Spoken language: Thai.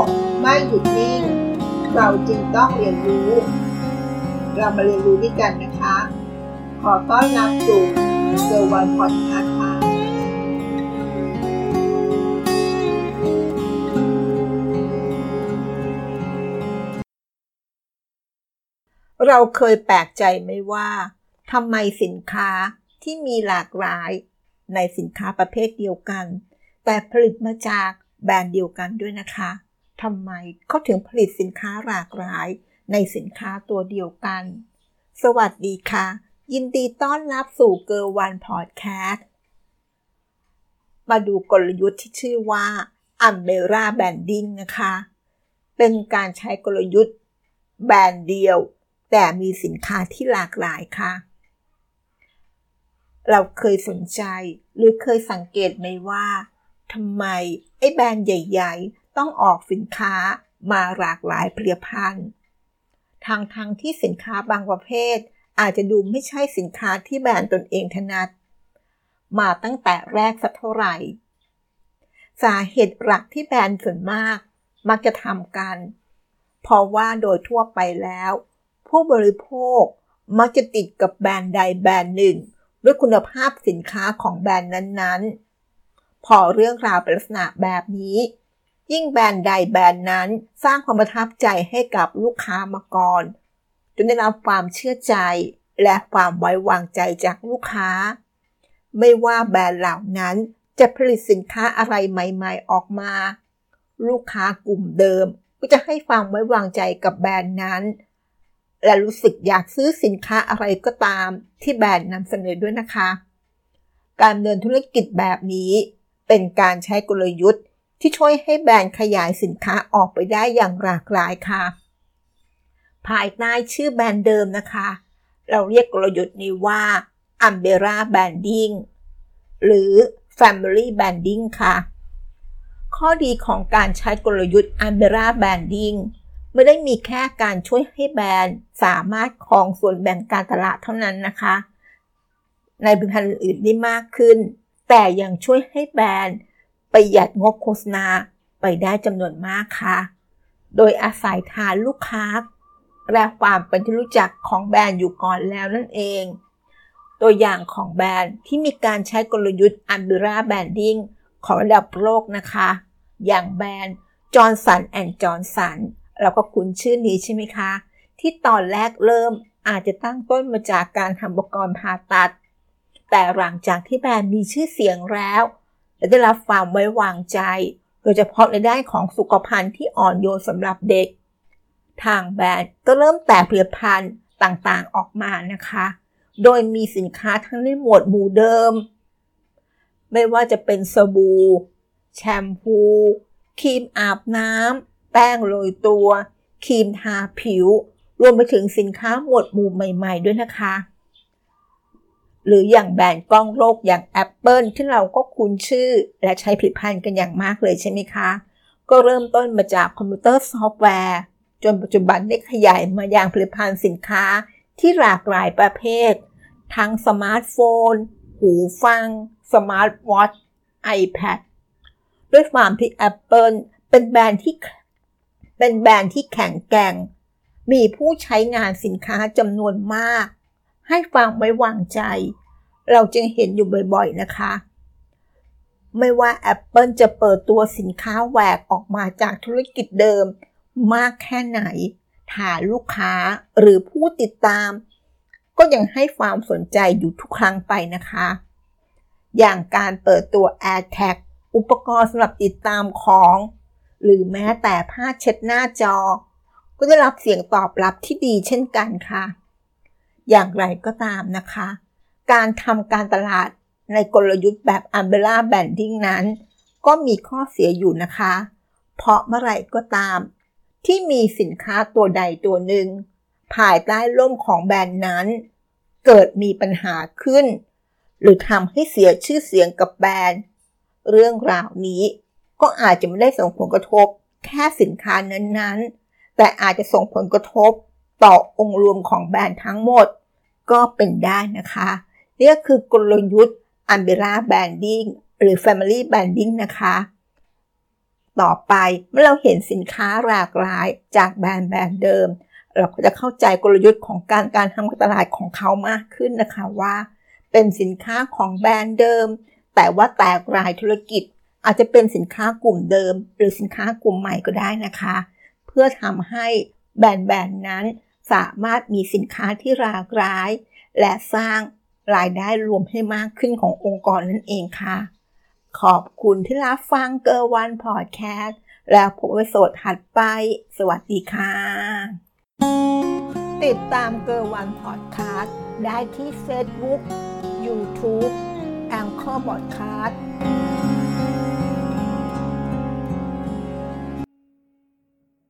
กไม่หยุดนิ่ง เราจึงต้องเรียนรู้ เรามาเรียนรู้ด้วยกันนะคะ ขอต้อนรับสู่เซอร์วันพอดคาส์ค่ะเราเคยแปลกใจไหมว่าทำไมสินค้าที่มีหลากหลายในสินค้าประเภทเดียวกัน แต่ผลิตมาจาก แบรนด์เดียวกันด้วยนะคะทำไมเขาถึงผลิตสินค้าหลากหลายในสินค้าตัวเดียวกัน สวัสดีค่ะ ยินดีต้อนรับสู่เกอร์วันพอดแคสต์มาดูกลยุทธ์ที่ชื่อว่า Umbrella Branding นะคะ เป็นการใช้กลยุทธ์แบรนด์เดียว แต่มีสินค้าที่หลากหลายค่ะ เราเคยสนใจหรือเคยสังเกตไหมว่า ทำไมไอ้แบรนด์ใหญ่ ๆ ต้องออกสินค้ามาหลากหลายผลิตภัณฑ์ทางทางที่สินค้าบางประเภท อาจจะดูไม่ใช่สินค้าที่แบรนด์ตนเองถนัด มาตั้งแต่แรกสักเท่าไหร่ สาเหตุหลักที่แบรนด์ส่วนมาก มักจะทำกัน เพราะว่าโดยทั่วไปแล้ว ผู้บริโภคมักจะติดกับแบรนด์ใดแบรนด์หนึ่ง ด้วยคุณภาพสินค้าของแบรนด์นั้นๆ พอเรื่องราวเป็นลักษณะแบบนี้ ยิ่งแบรนด์ใดแบรนด์นั้นสร้างความประทับใจให้กับลูกค้ามาก่อน จนได้รับความเชื่อใจและความไว้วางใจจากลูกค้า ไม่ว่าแบรนด์เหล่านั้นจะผลิตสินค้าอะไรใหม่ ๆ ออกมา ลูกค้ากลุ่มเดิมก็จะให้ความไว้วางใจกับแบรนด์นั้น และรู้สึกอยากซื้อสินค้าอะไรก็ตามที่แบรนด์นำเสนอด้วยนะคะ การเดินธุรกิจแบบนี้ เป็นการใช้กลยุทธ์ ที่ช่วยให้แบรนด์ขยายสินค้าออกไปได้อย่างหลากหลายค่ะ ภายใต้ชื่อแบรนด์เดิมนะคะ เราเรียกกลยุทธ์นี้ว่า Umbrella Branding หรือ Family Branding ค่ะ ข้อดีของการใช้กลยุทธ์ Umbrella Branding ไม่ได้มีแค่การช่วยให้แบรนด์สามารถครองส่วนแบ่งการตลาดเท่านั้นนะคะ ในผลิตภัณฑ์อื่นได้มากขึ้น แต่ยังช่วยให้แบรนด์ประหยัดงบโฆษณาไปได้จำนวนมากค่ะ โดยอาศัยฐานลูกค้า และความเป็นที่รู้จักของแบรนด์อยู่ก่อนแล้วนั่นเอง ตัวอย่างของแบรนด์ที่มีการใช้กลยุทธ์ Umbrella Branding ของระดับโลกนะคะ อย่างแบรนด์ Johnson and Johnson เราก็คุ้นชื่อนี้ใช่ไหมคะ ที่ตอนแรกเริ่มอาจจะตั้งต้นมาจากการทำอุปกรณ์ผ่าตัด แต่หลังจากที่แบรนด์มีชื่อเสียงแล้ว และได้รับความไว้วางใจ โดยเฉพาะในด้านของสุขภัณฑ์ที่อ่อนโยนสำหรับเด็ก ทางแบรนด์ก็เริ่มแตกผลิตภัณฑ์ต่างๆออกมานะคะ โดยมีสินค้าทั้งในหมวดหมู่เดิม ไม่ว่าจะเป็นสบู่ แชมพูครีมอาบน้ำแป้งโรยตัวครีมทาผิว รวมไปถึงสินค้าหมวดหมู่ใหม่ ๆ ด้วยนะคะ หรืออย่างแบรนด์ก้องโลกอย่าง Apple ที่เราก็คุ้นชื่อ และใช้ผลิตภัณฑ์กันอย่างมากเลยใช่ไหมคะ ก็เริ่มต้นมาจากคอมพิวเตอร์ซอฟต์แวร์ จนปัจจุบันได้ขยายมาอย่างผลิตภัณฑ์สินค้าที่หลากหลายประเภท ทั้งสมาร์ทโฟน หูฟัง สมาร์ทวอทช์ iPad ด้วยความที่ Apple เป็นแบรนด์ที่เป็นแบรนด์ที่แข็งแกร่ง มีผู้ใช้งานสินค้าจำนวนมาก ให้ความไว้วางใจ เราจึงเห็นอยู่บ่อยๆนะคะ ไม่ว่า Apple จะเปิดตัวสินค้าแหวกออกมาจากธุรกิจเดิม มากแค่ไหน ฐานลูกค้าหรือผู้ติดตาม ก็ยังให้ความสนใจอยู่ทุกครั้งไปนะคะ อย่างการเปิดตัว AirTag อุปกรณ์สำหรับติดตามของ หรือแม้แต่ผ้าเช็ดหน้าจอ ก็ได้รับเสียงตอบรับที่ดีเช่นกันค่ะ อย่างไรก็ตามนะคะ การทำการตลาดในกลยุทธ์แบบ Umbrella Branding นั้น ก็มีข้อเสียอยู่นะคะ เพราะเมื่อไรก็ตาม ที่มีสินค้าตัวใดตัวหนึ่ง ภายใต้ร่มของแบรนด์นั้น เกิดมีปัญหาขึ้น หรือทำให้เสียชื่อเสียงกับแบรนด์ เรื่องราวนี้ก็อาจจะไม่ได้ส่งผลกระทบ แค่สินค้านั้นๆ แต่อาจจะส่งผลกระทบ ต่อองค์รวมของแบรนด์ทั้งหมด ก็เป็นได้นะคะนี่คือกลยุทธ์ Umbrella Branding หรือ Family Branding นะคะ ต่อไปเมื่อเราเห็นสินค้าหลากหลายจากแบรนด์แบรนด์เดิม เราก็จะเข้าใจกลยุทธ์ของการการทำตลาดของเขามากขึ้นนะคะว่า เป็นสินค้าของแบรนด์เดิม แต่ว่าแตกรายธุรกิจ อาจจะเป็นสินค้ากลุ่มเดิม หรือสินค้ากลุ่มใหม่ก็ได้นะคะ เพื่อทำให้แบรนด์แบรนด์นั้น สามารถมีสินค้าที่หลากหลาย และสร้างรายได้รวมให้มากขึ้นขององค์กรนั่นเองค่ะ ขอบคุณที่รับฟังเกอร์วันพอดแคสต์แล้วพบกันสดถัดไป สวัสดีค่ะ ติดตามเกอร์วันพอดแคสต์ได้ที่ Facebook YouTube แองเกอร์บอดคาสต์